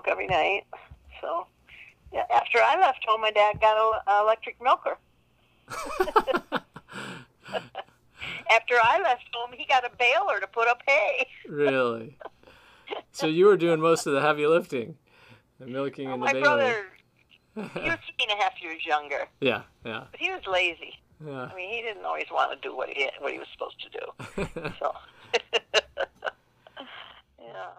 milk every night. So, yeah, after I left home, my dad got an electric milker. after I left home, he got a baler to put up hay. really? So you were doing most of the heavy lifting, the milking Well, and the my baling. brother, he was three and a half years younger, Yeah, yeah, but he was lazy. yeah. I mean, he didn't always want to do what he what he was supposed to do. So, yeah.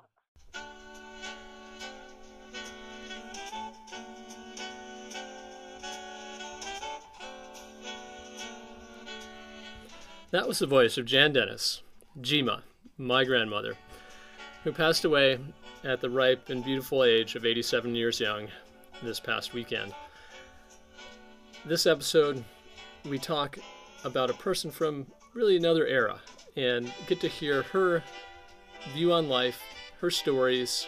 That was the voice of Jan Dennis, Jima, my grandmother, who passed away at the ripe and beautiful age of 87 years young this past weekend. This episode, we talk about a person from really another era and get to hear her view on life, her stories,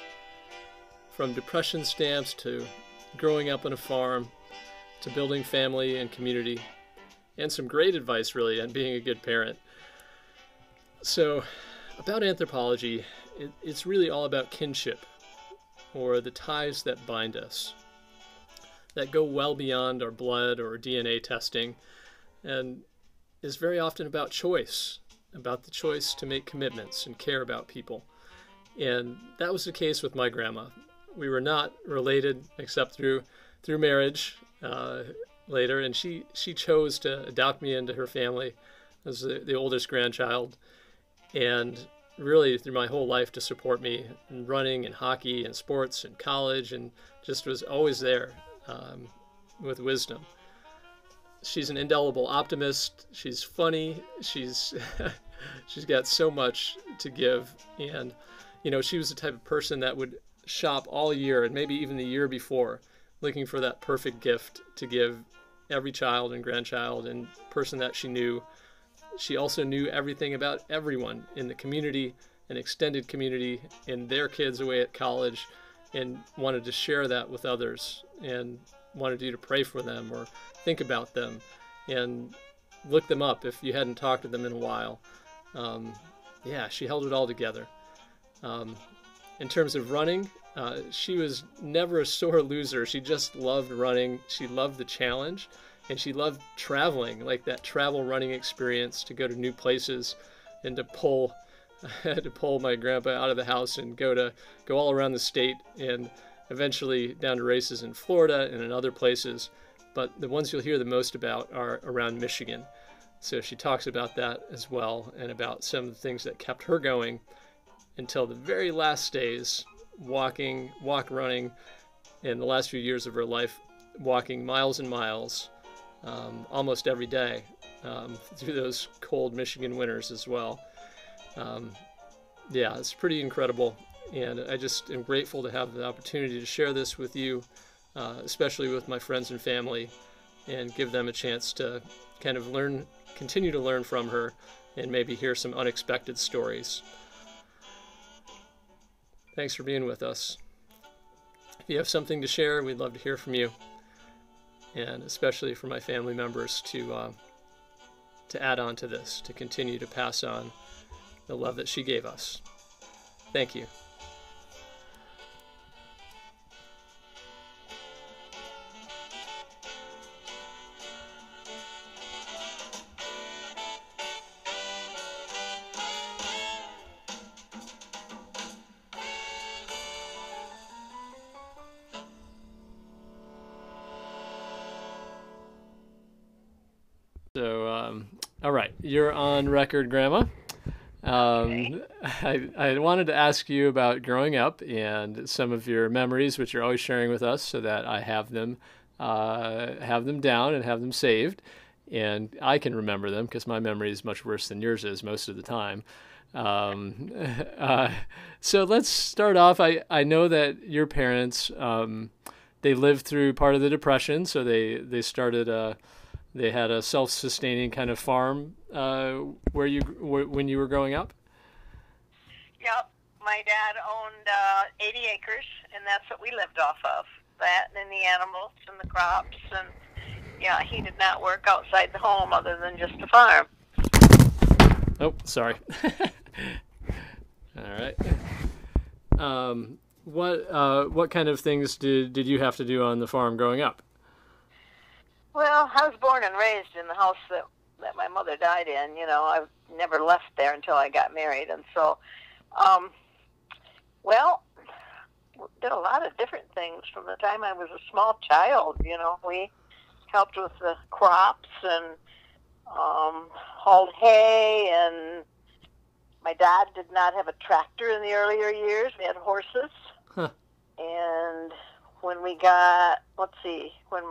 from depression stamps to growing up on a farm to building family and community and some great advice, really, on being a good parent. So, about anthropology, it, it's really all about kinship, or the ties that bind us, that go well beyond our blood or DNA testing, and is very often about choice, about the choice to make commitments and care about people. And that was the case with my grandma. We were not related except through through marriage. Uh, later, and she she chose to adopt me into her family as the, the oldest grandchild, and really through my whole life to support me in running and hockey and sports and college, and just was always there um, with wisdom. She's an indelible optimist. She's funny. She's she's got so much to give, and you know she was the type of person that would shop all year and maybe even the year before looking for that perfect gift to give every child and grandchild and person that she knew. She also knew everything about everyone in the community, an extended community, and their kids away at college, and wanted to share that with others and wanted you to pray for them or think about them and look them up if you hadn't talked to them in a while. Um, yeah, she held it all together. Um, in terms of running, uh, she was never a sore loser. She just loved running. She loved the challenge, and she loved traveling, like that travel running experience to go to new places and to pull. I had to pull my grandpa out of the house and go to go all around the state and eventually down to races in Florida and in other places. But the ones you'll hear the most about are around Michigan. So she talks about that as well and about some of the things that kept her going until the very last days walking, walk running in the last few years of her life, walking miles and miles um, almost every day um, through those cold Michigan winters as well. Um, yeah, it's pretty incredible. And I just am grateful to have the opportunity to share this with you, uh, especially with my friends and family, and give them a chance to kind of learn, continue to learn from her, and maybe hear some unexpected stories. Thanks for being with us. If you have something to share, we'd love to hear from you, and especially for my family members to uh, to add on to this, to continue to pass on the love that she gave us. Thank you. Record, Grandma. Um, I, I wanted to ask you about growing up and some of your memories, which you're always sharing with us, so that I have them, uh, have them down and have them saved, and I can remember them because my memory is much worse than yours is most of the time. Um, uh, so let's start off. I, I know that your parents um, they lived through part of the depression, so they they started a they had a self-sustaining kind of farm uh, where you wh- when you were growing up. Yep. My dad owned uh, 80 acres, and that's what we lived off of. That and the animals and the crops, and yeah, he did not work outside the home other than just a farm. Oh, sorry. All right. Um, What uh, what kind of things did did you have to do on the farm growing up? Well, I was born and raised in the house that that my mother died in. You know, I've never left there until I got married, and so, um, well, did a lot of different things from the time I was a small child. You know, we helped with the crops and um, hauled hay, and my dad did not have a tractor in the earlier years. We had horses, Huh. and when we got, let's see, when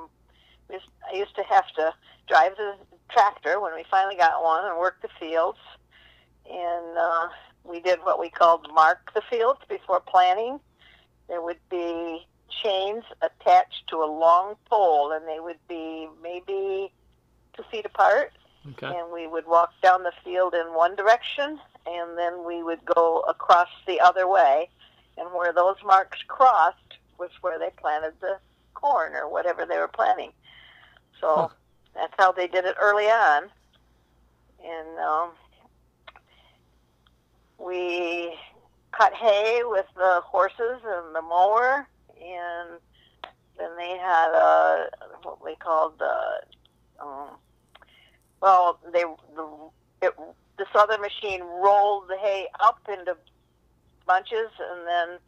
I used to have to drive the tractor when we finally got one and work the fields, and uh, we did what we called mark the fields before planting. There would be chains attached to a long pole, and they would be maybe two feet apart. Okay. And we would walk down the field in one direction, and then we would go across the other way. And where those marks crossed was where they planted the corn or whatever they were planting. So Huh. that's how they did it early on. And um, we cut hay with the horses and the mower, and then they had a what we called the um, well, they the it, this other machine rolled the hay up into bunches, and then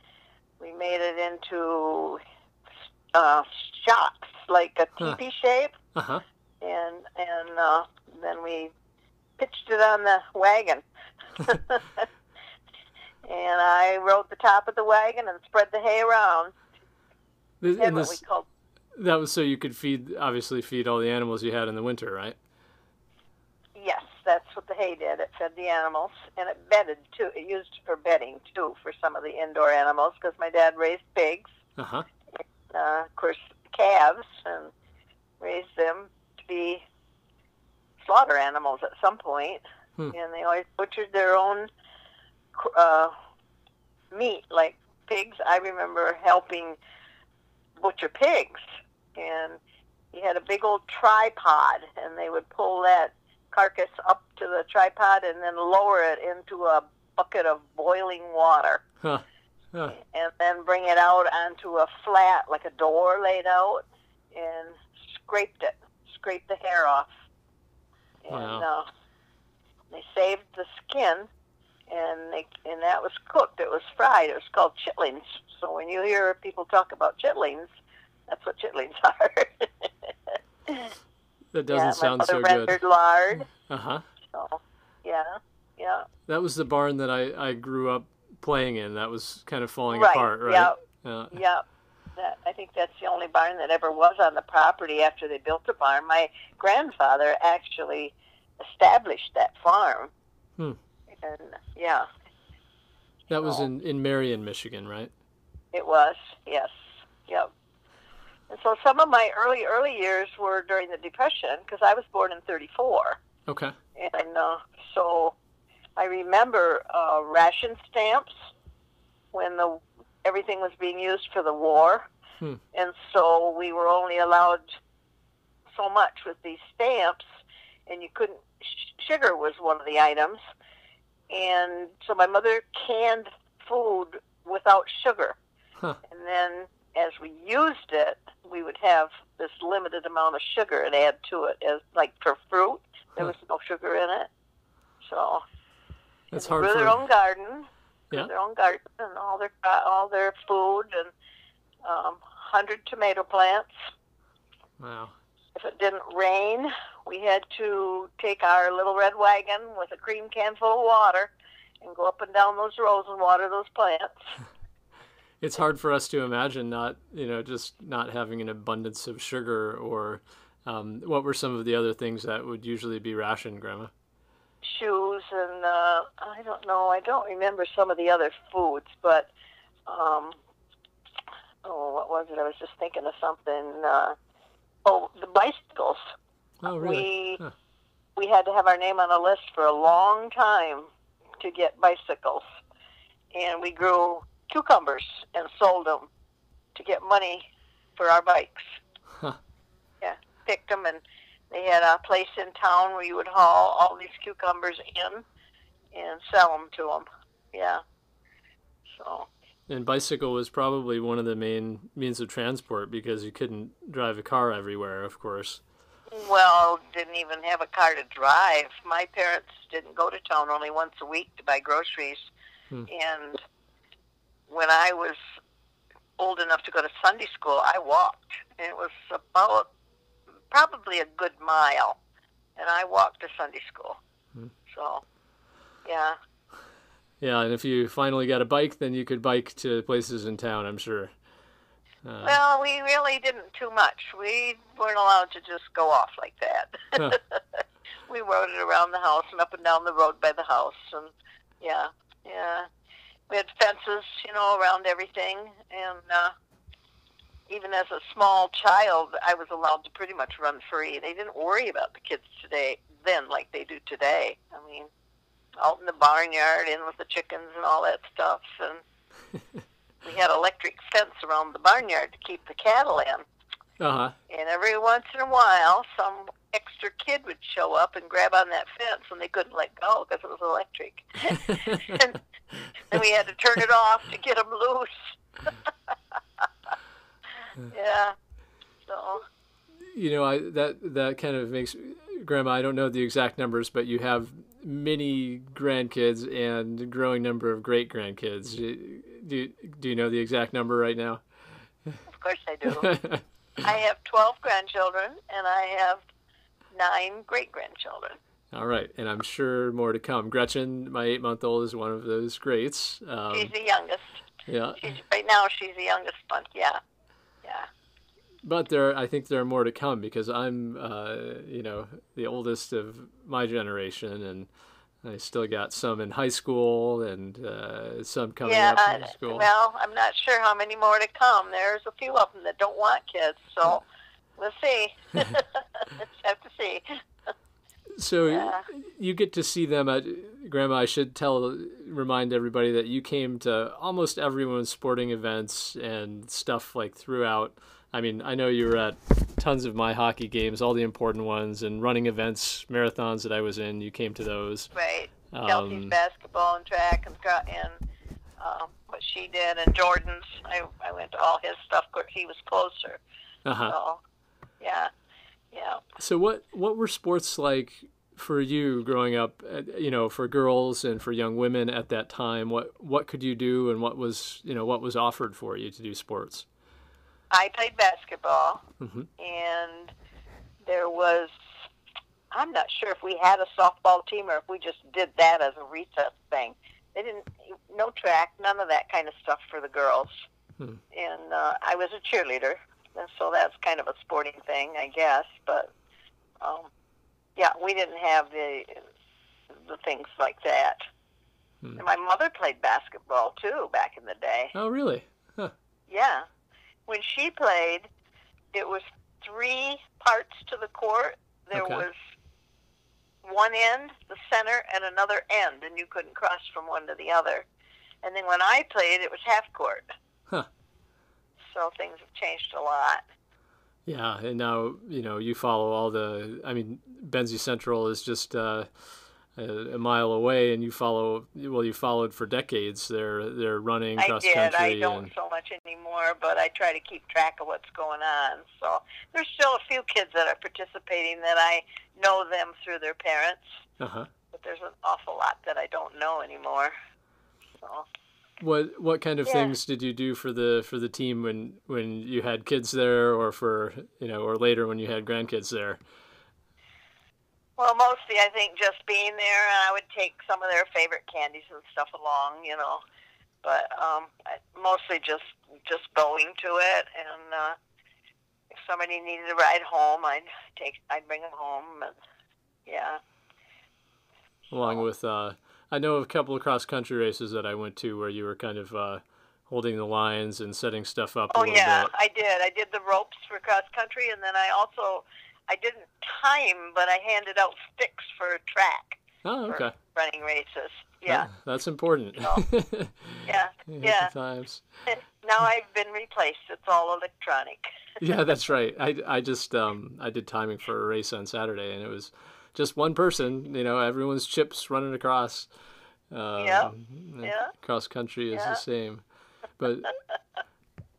we made it into uh, shocks, like a Huh. teepee shape, Uh huh. and and uh, then we pitched it on the wagon. and I rode the top of the wagon and spread the hay around. This, and this called that was so you could feed obviously feed all the animals you had in the winter, right? Yes, that's what the hay did. It fed the animals, and it bedded too. It used for bedding too for some of the indoor animals because my dad raised pigs, Uh huh. uh, of course, calves, and raised them to be slaughter animals at some point. Hmm. And they always butchered their own uh, meat, like pigs. I remember helping butcher pigs, and he had a big old tripod, and they would pull that carcass up to the tripod and then lower it into a bucket of boiling water Huh. Huh. and then bring it out onto a flat like a door laid out and scraped it scraped the hair off and Wow. uh, they saved the skin and they and that was cooked it was fried it was called chitlins so when you hear people talk about chitlins that's what chitlins are That doesn't yeah, sound my so mother good. rendered lard Uh huh. so yeah yeah That was the barn that I, I grew up playing in. That was kind of falling Right, apart, right? yeah. Yeah. Yeah, that I think that's the only barn that ever was on the property after they built the barn. My grandfather actually established that farm. Hmm. And yeah, That was in, in Marion, Michigan, right? it was. Yes. Yep. And so some of my early early years were during the Depression because I was born in '34, Okay. and uh, so I remember uh, ration stamps when the everything was being used for the war, Hmm. and so we were only allowed so much with these stamps, and you couldn't. sh- Sugar was one of the items, and so my mother canned food without sugar, Huh. and then as we used it, we would have this limited amount of sugar and add to it as like for fruit. There was no sugar in it, so they hard grew for. their own garden, Yeah. their own garden, and all their all their food and um, hundred tomato plants. Wow. If it didn't rain, we had to take our little red wagon with a cream can full of water and go up and down those rows and water those plants. It's hard for us to imagine not, you know, just not having an abundance of sugar or um, what were some of the other things that would usually be rationed, Grandma? shoes and uh I don't know, I don't remember some of the other foods, but um oh what was it? I was just thinking of something uh oh the bicycles. Oh, really? We Huh. we had to have our name on a list for a long time to get bicycles. And we grew cucumbers and sold them to get money for our bikes. Huh. Yeah, picked them and they had a place in town where you would haul all these cucumbers in and sell them to them. Yeah. So, And bicycle was probably one of the main means of transport because you couldn't drive a car everywhere, of course. Well, didn't even have a car to drive. My parents didn't go to town only once a week to buy groceries. Hmm. And when I was old enough to go to Sunday school, I walked. And it was about probably a good mile. And I walked to Sunday school. Hmm. So, yeah. Yeah, and if you finally got a bike, then you could bike to places in town, I'm sure. Uh, Well, we really didn't too much. We weren't allowed to just go off like that. Huh. we rode it around the house and up and down the road by the house, and yeah, yeah. We had fences, you know, around everything, and uh, even as a small child, I was allowed to pretty much run free. They didn't worry about the kids today then like they do today. I mean, out in the barnyard, in with the chickens and all that stuff, and we had electric fence around the barnyard to keep the cattle in. uh huh. And every once in a while, some extra kid would show up and grab on that fence, and they couldn't let go because it was electric. and, and we had to turn it off to get them loose. yeah. So you know, I that that kind of makes Grandma. I don't know the exact numbers, but you have many grandkids and growing number of great grandkids. Do do you know the exact number right now? of course I do. I have twelve grandchildren, and I have nine great grandchildren. All right, and I'm sure more to come. Gretchen, my eight month old, is one of those greats. Um, She's the youngest. yeah, She's right now. She's the youngest one. Yeah. Yeah. But there, I think there are more to come because I'm, uh, you know, the oldest of my generation, and I still got some in high school and uh, some coming yeah, up in school. well, I'm not sure how many more to come. There's a few of them that don't want kids, so we'll see. Let's have to see. So Yeah. you get to see them at Grandma. I should tell, remind everybody that you came to almost everyone's sporting events and stuff like throughout. I mean, I know you were at tons of my hockey games, all the important ones, and running events, marathons that I was in. You came to those. Right. Kelsey's Um, basketball and track and and um, what she did, and Jordan's. I I went to all his stuff. He was closer. uh-huh. So, yeah, yeah. So what what were sports like for you growing up? uh, You know, for girls and for young women at that time. What what could you do, and what was you know what was offered for you to do sports? I played basketball, Mhm. and there was. I'm not sure if we had a softball team or if we just did that as a recess thing. They didn't, no track, none of that kind of stuff for the girls. Hmm. And uh, I was a cheerleader, and so that's kind of a sporting thing, I guess. But um, yeah, we didn't have the the things like that. Hmm. And my mother played basketball too back in the day. Oh, really? Yeah. When she played, it was three parts to the court. There Okay. was one end, the center, and another end, and you couldn't cross from one to the other. And then when I played, it was half court. Huh. So things have changed a lot. Yeah, and now you know you follow all the. I mean, Benzie Central is just uh, a, a mile away, and you follow. Well, you followed for decades. They're they're running I cross did. country. I don't and, so much anymore, but I try to keep track of what's going on. So there's still a few kids that are participating that I know them through their parents. uh-huh. but there's an awful lot that I don't know anymore. So What what kind of Yeah. things did you do for the for the team when when you had kids there, or for you know, or later when you had grandkids there? Well, mostly I think just being there, and I would take some of their favorite candies and stuff along, you know. But um, I, mostly just just going to it, and uh, if somebody needed a ride home, I'd take I'd bring them home, and yeah. Along with, uh, I know of a couple of cross country races that I went to where you were kind of uh, holding the lines and setting stuff up a Oh yeah, bit. I did. I did the ropes for cross country, and then I also I didn't time, but I handed out sticks for track Oh, for okay. running races. Yeah, That- that's important. So, yeah. Yeah. times. now I've been replaced. It's all electronic. Yeah, that's right. I, I just um I did timing for a race on Saturday and it was just one person. You know, everyone's chips running across. Um, Yeah, yeah. Cross country is Yeah. the same. But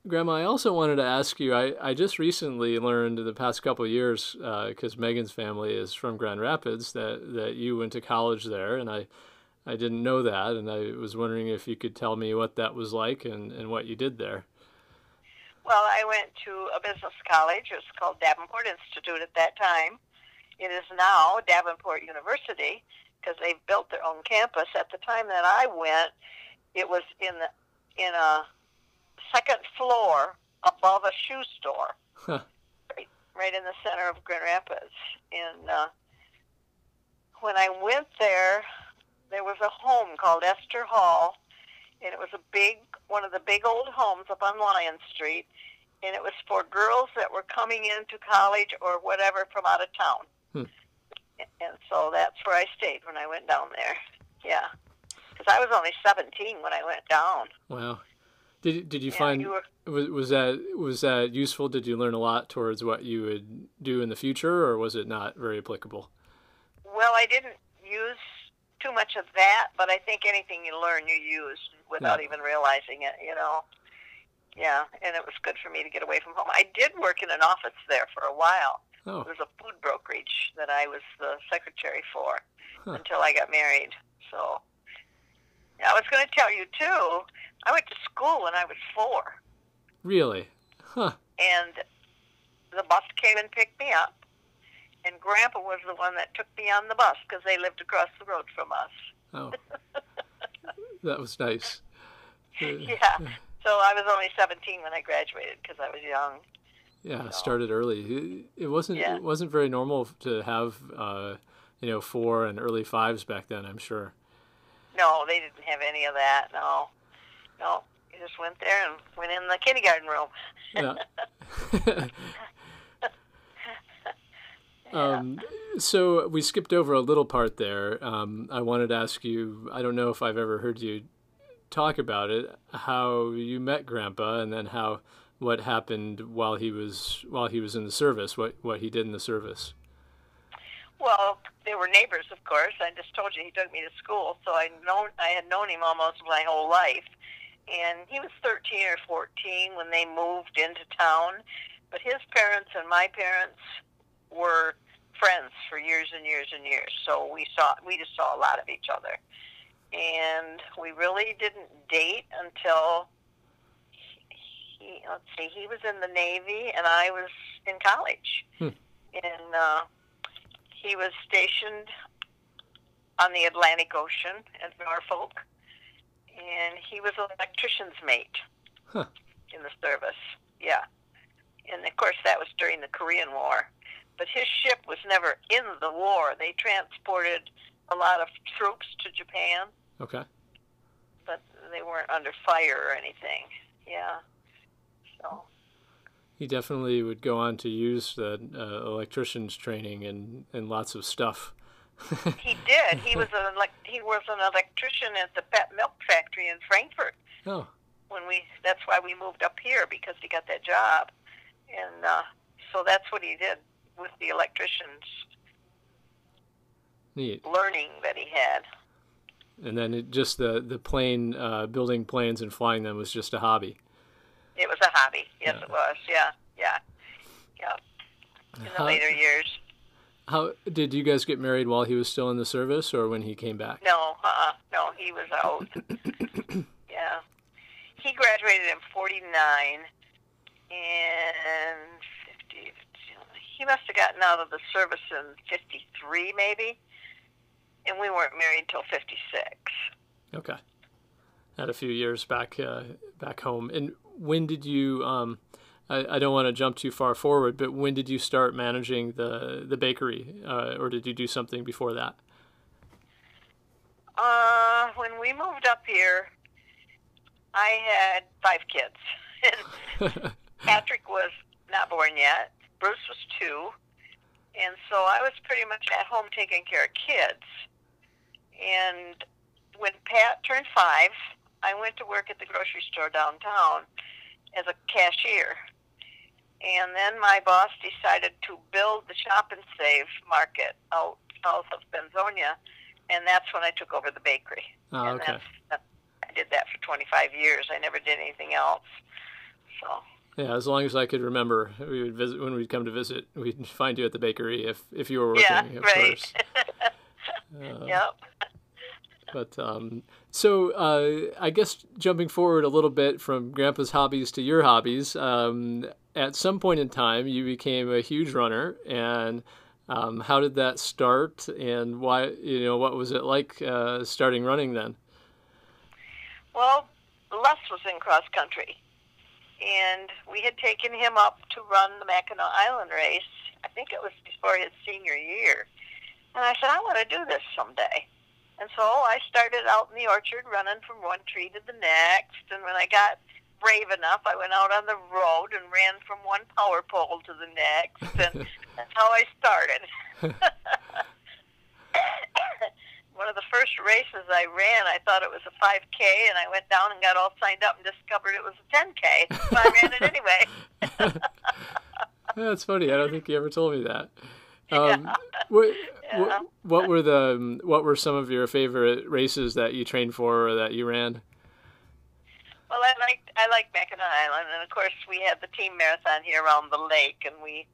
Grandma, I also wanted to ask you. I, I just recently learned in the past couple years, because uh, Megan's family is from Grand Rapids, that, that you went to college there, and I I didn't know that, and I was wondering if you could tell me what that was like and, and what you did there. Well, I went to a business college. It was called Davenport Institute at that time. It is now Davenport University because they've built their own campus. At the time that I went, it was in the in a second floor above a shoe store, huh. right, right in the center of Grand Rapids. And uh, when I went there, there was a home called Esther Hall, and it was a big one of the big old homes up on Lyon Street, and it was for girls that were coming into college or whatever from out of town. Hmm. And so that's where I stayed when I went down there. Yeah, because I was only 17 when I went down. Wow. Did did you find you were, was was that was that useful? Did you learn a lot towards what you would do in the future, or was it not very applicable? Well, I didn't use too much of that, but I think anything you learn, you use without yeah. even realizing it. You know. Yeah, and it was good for me to get away from home. I did work in an office there for a while. Oh. It was a food brokerage that I was the secretary for huh. until I got married. So, I was going to tell you too. I went to school when I was four. Really? Huh. And the bus came and picked me up, and Grandpa was the one that took me on the bus because they lived across the road from us. Oh, that was nice. yeah. So I was only 17 when I graduated because I was young. Yeah, so. started early. It wasn't yeah. it wasn't very normal to have uh, you know four and early fives back then. I'm sure. No, they didn't have any of that. No, no. You just went there and went in the kindergarten room. yeah. Um, so we skipped over a little part there. Um, I wanted to ask you. I don't know if I've ever heard you talk about it. How you met Grandpa, and then how what happened while he was while he was in the service. What what he did in the service. Well, they were neighbors, of course. I just told you he took me to school, so I known I had known him almost my whole life. And he was 13 or 14 when they moved into town. But his parents and my parents were friends for years and years and years. So we saw we just saw a lot of each other. And we really didn't date until he let's see, he was in the Navy and I was in college. Hmm. And uh he was stationed on the Atlantic Ocean at Norfolk and he was an electrician's mate huh. in the service. Yeah. And of course that was during the Korean War but his ship was never in the war. They transported a lot of troops to Japan. Okay. But they weren't under fire or anything. Yeah. So. He definitely would go on to use the uh, electrician's training and, and lots of stuff. he did. He was an like he was an electrician at the Pet Milk Factory in Frankfort. Oh. When we that's why we moved up here because he got that job, and uh, so that's what he did with the electricians Neat. learning that he had. And then it, just the the plane uh, building planes and flying them was just a hobby. It was a hobby. Yes, yeah. it was. Yeah, yeah, yeah. In the how, later years. How did you guys get married while he was still in the service, or when he came back? No, uh, no, he was out. yeah, he graduated in '49, and he must have gotten out of the service in 53 maybe. And we weren't married till 56 okay. Had a few years back uh, back home. And when did you um, I, I don't want to jump too far forward but when did you start managing the the bakery uh, or did you do something before that uh, when we moved up here I had five kids Patrick was not born yet Bruce was two, and so I was pretty much at home taking care of kids. And when Pat turned five, I went to work at the grocery store downtown as a cashier. And then my boss decided to build the shop and save market out south of Benzonia, and that's when I took over the bakery. Oh, and okay. That's, did that for 25 years. I never did anything else. So. Yeah, as long as I could remember, we would visit when we'd come to visit. We'd find you at the bakery if if you were working, yeah, of right. course. Uh, yep. But um, so uh, I guess jumping forward a little bit from Grandpa's hobbies to your hobbies, um, at some point in time you became a huge runner, and um, how did that start, and why? You know, what was it like uh, starting running then? Well, Les was in cross country, and we had taken him up to run the Mackinac Island race. I think it was before his senior year, and I said, I want to do this someday. And so I started out in the orchard running from one tree to the next. And when I got brave enough, I went out on the road and ran from one power pole to the next. And that's how I started. one of the first races I ran, I thought it was a 5K, and I went down and got all signed up and discovered it was a 10K. So I ran it anyway. That's funny. I don't think you ever told me that. Um, what, Yeah. what, what were the what were some of your favorite races that you trained for or that you ran? Well, I liked I liked Mackinac Island, and of course we had the team marathon here around the lake, and we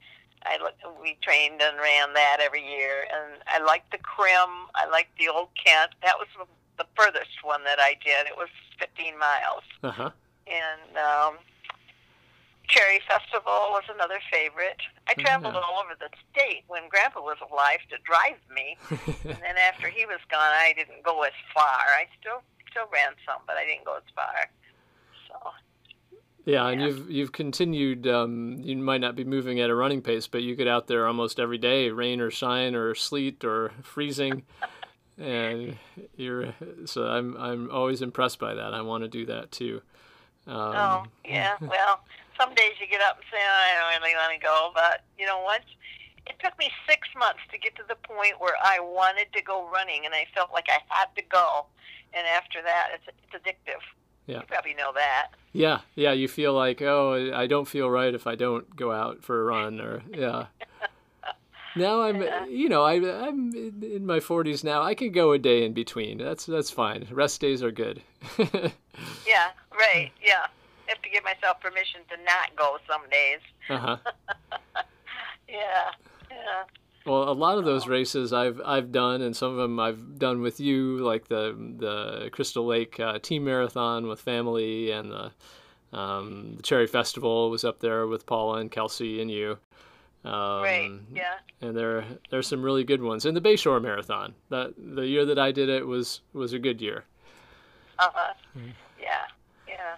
I we trained and ran that every year. And I liked the Crim. I liked the Old Kent. That was the furthest one that I did. It was 15 miles, Uh huh. and um, Cherry Festival was another favorite. I traveled Yeah. all over the state when Grandpa was alive to drive me, and then after he was gone, I didn't go as far. I still still ran some, but I didn't go as far. So Yeah, and Yeah. you've you've continued. Um, you might not be moving at a running pace, but you get out there almost every day, rain or shine or sleet or freezing, and you're. So I'm I'm always impressed by that. I want to do that too. Um, Oh, yeah. Well, some days you get up and say, oh, I don't really want to go. But, you know, once it took me six months to get to the point where I wanted to go running and I felt like I had to go. And after that, it's, it's addictive. Yeah. You probably know that. Yeah, yeah. You feel like, oh, I don't feel right if I don't go out for a run, or yeah. Now I'm, you know, I, I'm in my 40s now. I can go a day in between. That's that's fine. Rest days are good. Yeah, right. Yeah. I have to give myself permission to not go some days. uh huh. Yeah. Yeah. Well, a lot of those races I've I've done, and some of them I've done with you, like the the Crystal Lake uh, Team Marathon with family, and the um, the Cherry Festival was up there with Paula and Kelsey and you. Um, Right. Yeah. And there there's some really good ones, and the Bayshore Marathon. That the year that I did it was was a good year. Uh huh. Yeah, yeah.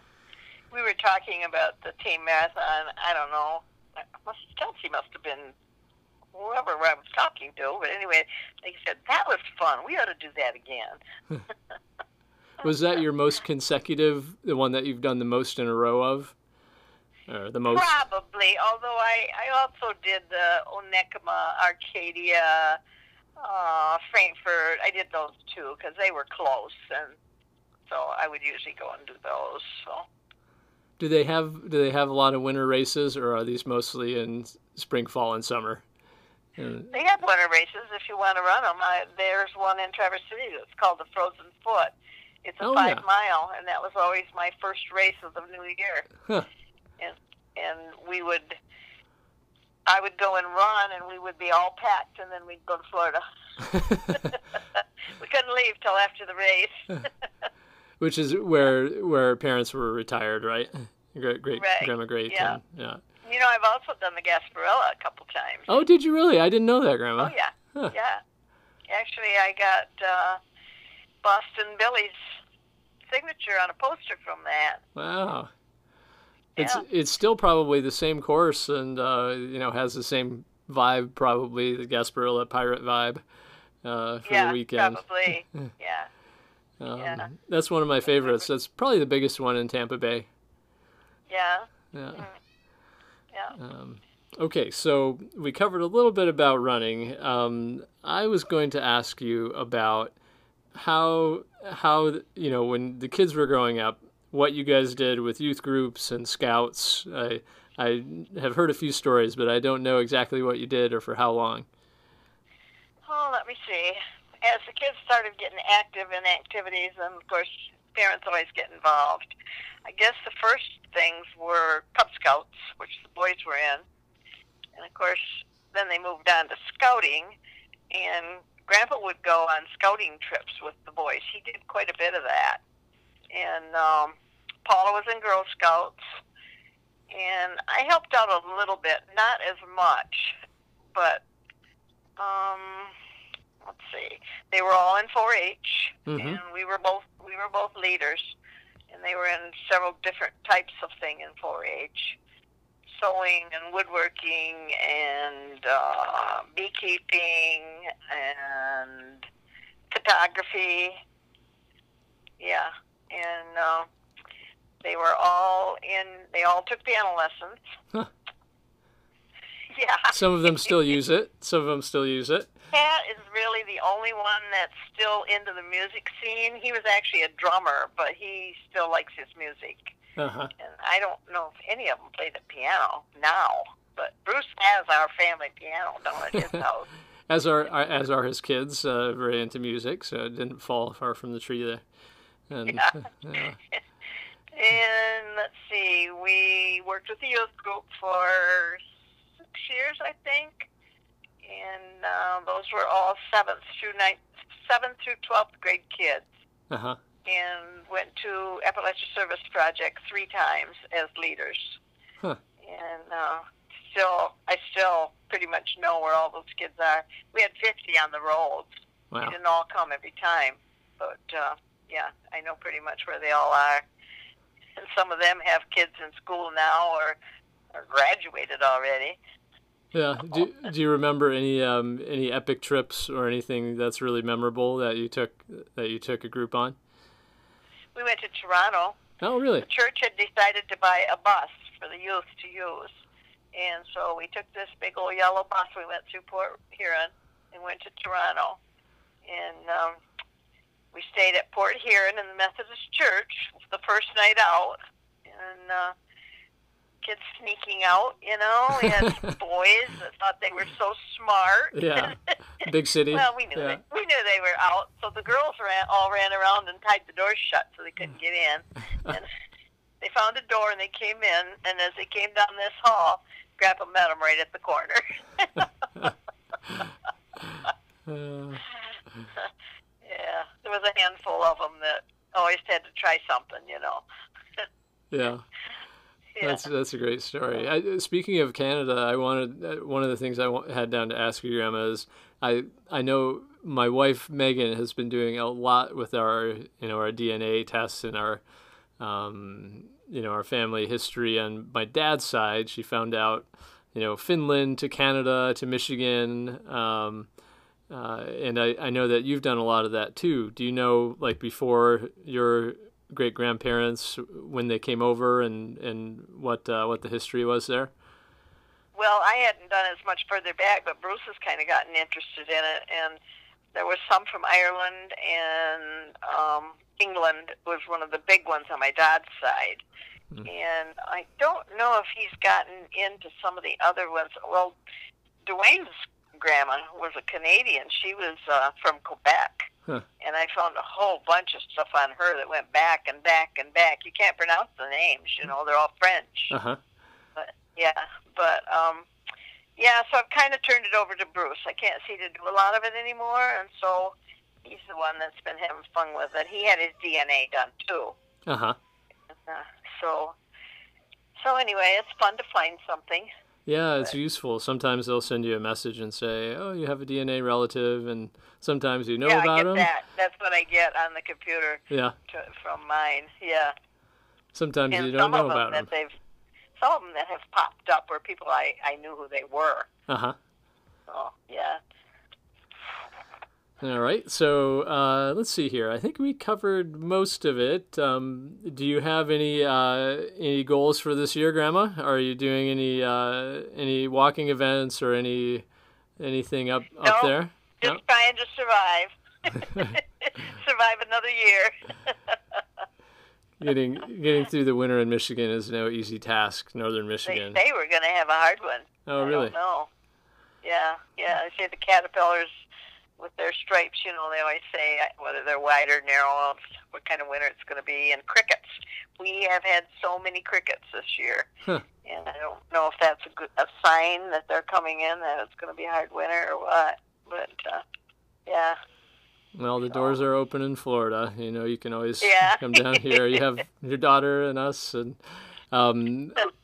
We were talking about the team marathon. I don't know. Must Kelsey must have been whoever I was talking to, but anyway, they said that was fun. We ought to do that again. Was that your most consecutive, the one that you've done the most in a row of, or the most? Probably. Although I, I also did the Onekama, Arcadia, uh, Frankfort. I did those too because they were close, and so I would usually go and do those. So. Do they have do they have a lot of winter races, or are these mostly in spring, fall, and summer? Mm. And- They have winter races if you want to run them. I, there's one in Traverse City that's called the Frozen Foot. It's a Oh, five yeah. mile, and that was always my first race of the new year. Huh. And and we would, I would go and run, and we would be all packed, and then we'd go to Florida. we couldn't leave till after the race. Which is where where parents were retired, right? Great, great Right. grandma, great, Yeah. and, yeah. You know, I've also done the Gasparilla a couple times. Oh, did you really? I didn't know that, Grandma. Oh yeah, Huh. yeah. Actually, I got uh, Boston Billy's signature on a poster from that. Wow. It's Yeah. it's still probably the same course, and uh, you know has the same vibe, probably the Gasparilla pirate vibe uh, for yeah, the weekend. probably. yeah. Um, yeah. That's one of my favorites. That's probably the biggest one in Tampa Bay. Yeah. Yeah. Yeah. Um, okay, so we covered a little bit about running. Um, I was going to ask you about how how you know when the kids were growing up, what you guys did with youth groups and scouts. I I have heard a few stories, but I don't know exactly what you did or for how long. Oh, let me see. As the kids started getting active in activities, and of course, parents always get involved. I guess the first things were Cub Scouts, which the boys were in, and of course, then they moved on to scouting, and Grandpa would go on scouting trips with the boys. He did quite a bit of that, and um, Paula was in Girl Scouts, and I helped out a little bit, not as much, but um, let's see, they were all in 4-H, Mhm. and we were both we were both leaders, and they were in several different types of thing in 4-H, sewing and woodworking and uh, beekeeping and photography. Yeah, and uh, they were all in. They all took piano lessons. Huh. Yeah. Some of them still use it. Some of them still use it. Pat is really the only one that's still into the music scene. He was actually a drummer, but he still likes his music. Uh huh. And I don't know if any of them play the piano now, but Bruce has our family piano down at his house. As are as are his kids, uh, very into music, so it didn't fall far from the tree there. And Yeah. yeah. And let's see, we worked with the youth group for six years, I think, and uh, those were all seventh through ninth, seventh through twelfth grade kids. uh huh. and went to Appalachia Service Project three times as leaders. Huh. And uh, still, I still pretty much know where all those kids are. We had 50 on the rolls. Wow. They didn't all come every time, but uh, yeah, I know pretty much where they all are. And some of them have kids in school now or, or graduated already. Yeah. Do, do you remember any um, any epic trips or anything that's really memorable that you took that you took a group on? We went to Toronto Oh, really? the church had decided to buy a bus for the youth to use. And so we took this big old yellow bus. We went through Port Huron and went to Toronto. And um, we stayed at Port Huron in the Methodist Church the first night out. And uh, kids sneaking out, you know. We had boys that thought they were so smart. Yeah. Big city. Well, we knew yeah. they, we knew they were out, so the girls ran all ran around and tied the doors shut so they couldn't get in. And they found a door and they came in, and as they came down this hall, Grandpa met them right at the corner. Uh, yeah, there was a handful of them that always had to try something, you know. yeah. Yeah. That's that's a great story. I, speaking of Canada, I wanted uh, one of the things I had down to ask you, Grandma, is I I know my wife Megan has been doing a lot with our you know our DNA tests and our um, you know our family history. On my dad's side, she found out you know Finland to Canada to Michigan. Um, uh, and I, I know that you've done a lot of that too. Do you know, like before your great grandparents when they came over and and what uh, what the history was there? Well, I hadn't done as much further back, but Bruce has kind of gotten interested in it, and there was some from Ireland and um, England was one of the big ones on my dad's side. Hmm. And I don't know if he's gotten into some of the other ones. Well, Dwayne's grandma was a Canadian. She was uh, from Quebec. Huh. And I found a whole bunch of stuff on her that went back and back and back. You can't pronounce the names, you know, they're all French. Uh huh. But yeah, but um, yeah. So I've kind of turned it over to Bruce. I can't see to do a lot of it anymore, and so he's the one that's been having fun with it. He had his DNA done too. Uh huh. Uh, so so anyway, it's fun to find something. Yeah, it's useful. Sometimes they'll send you a message and say, "Oh, you have a DNA relative," and sometimes you know yeah, I about get them. that. That's what I get on the computer Yeah. to, from mine. Yeah, Sometimes and you don't know them about that them. they've some of them that have popped up were people I I knew who they were. Uh huh. So yeah. All right. So uh, let's see here. I think we covered most of it. Um, do you have any uh, any goals for this year, Grandma? Are you doing any uh, any walking events or any anything up up No. there? Just trying to survive. survive another year. getting getting through the winter in Michigan is no easy task. Northern Michigan. They, we're going to have a hard one. Oh, I really? don't. Yeah, yeah. I say the caterpillars with their stripes. You know, they always say uh, whether they're wide or narrow, what kind of winter it's going to be. And crickets. We have had so many crickets this year, Huh. and I don't know if that's a good a sign that they're coming in that it's going to be a hard winter or what. But uh, yeah, Well, the doors are open in Florida. You know, you can always Yeah. come down here. You have your daughter and us, and um,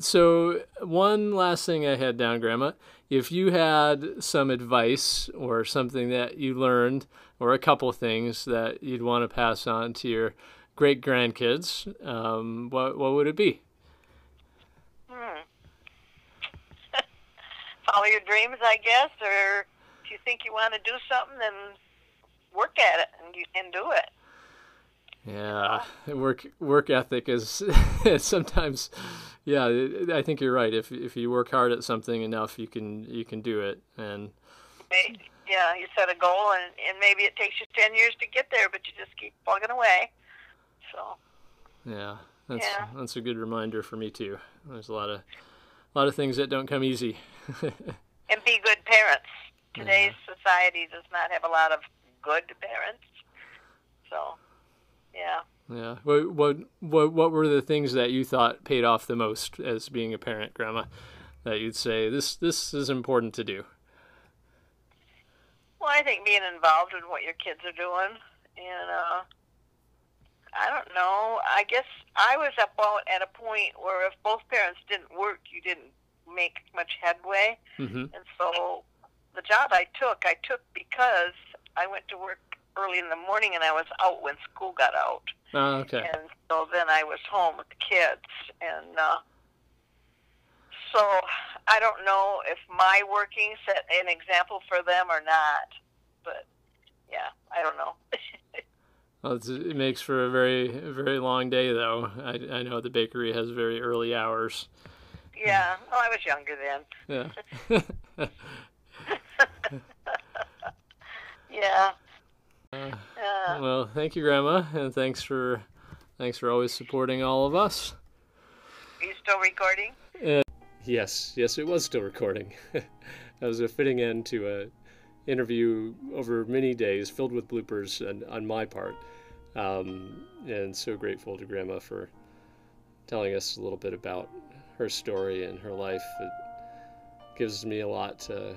so one last thing I had down, Grandma. If you had some advice or something that you learned, or a couple things that you'd want to pass on to your great grandkids, um, what what would it be? Hmm. Follow your dreams, I guess, or if you think you want to do something, then work at it and you can do it. Yeah, work work ethic is sometimes. Yeah, I think you're right. If if you work hard at something enough, you can you can do it. And Yeah, you set a goal, and, and maybe it takes you 10 years to get there, but you just keep plugging away. So, yeah, that's Yeah. that's a good reminder for me too. There's a lot of a lot of things that don't come easy. and be good parents. Today's society does not have a lot of good parents. So, yeah. Yeah. What what what what were the things that you thought paid off the most as being a parent, Grandma? That you'd say this this is important to do. Well, I think being involved in what your kids are doing, and uh, I don't know. I guess I was about at a point where if both parents didn't work, you didn't make much headway. hmm And so, the job I took, I took because I went to work early in the morning, and I was out when school got out. Oh, okay. And so then I was home with the kids, and uh, so I don't know if my working set an example for them or not. But yeah, I don't know. Well, it's, it makes for a very very long day, though. I I know the bakery has very early hours. yeah, well, I was younger then. Yeah. Uh, Uh, well, thank you, Grandma, and thanks for thanks for always supporting all of us. are you still recording? Yes, yes, it was still recording. that was a fitting end to a interview over many days, filled with bloopers and, on my part. Um, and so grateful to Grandma for telling us a little bit about her story and her life. It gives me a lot to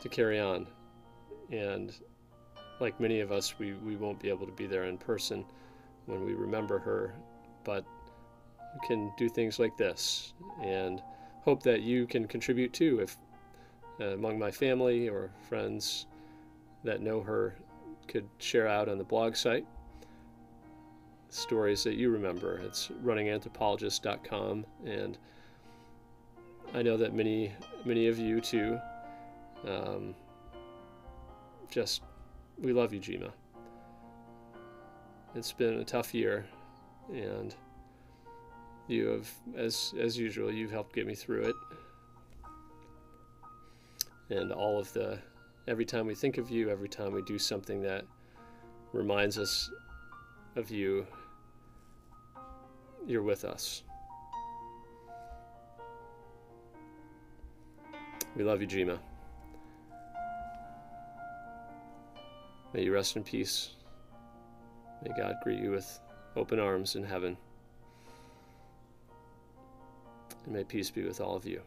to carry on, and like many of us, we, we won't be able to be there in person when we remember her, but we can do things like this and hope that you can contribute too if uh, among my family or friends that know her could share out on the blog site. Stories that you remember. It's runninganthropologist.com and i know that many many of you too um, just we love you Jima. it's been a tough year and you have as as usual you've helped get me through it. And all of the every time we think of you every time we do something that reminds us of you you're with us. We love you Jima may you rest in peace may God greet you with open arms in heaven and may peace be with all of you.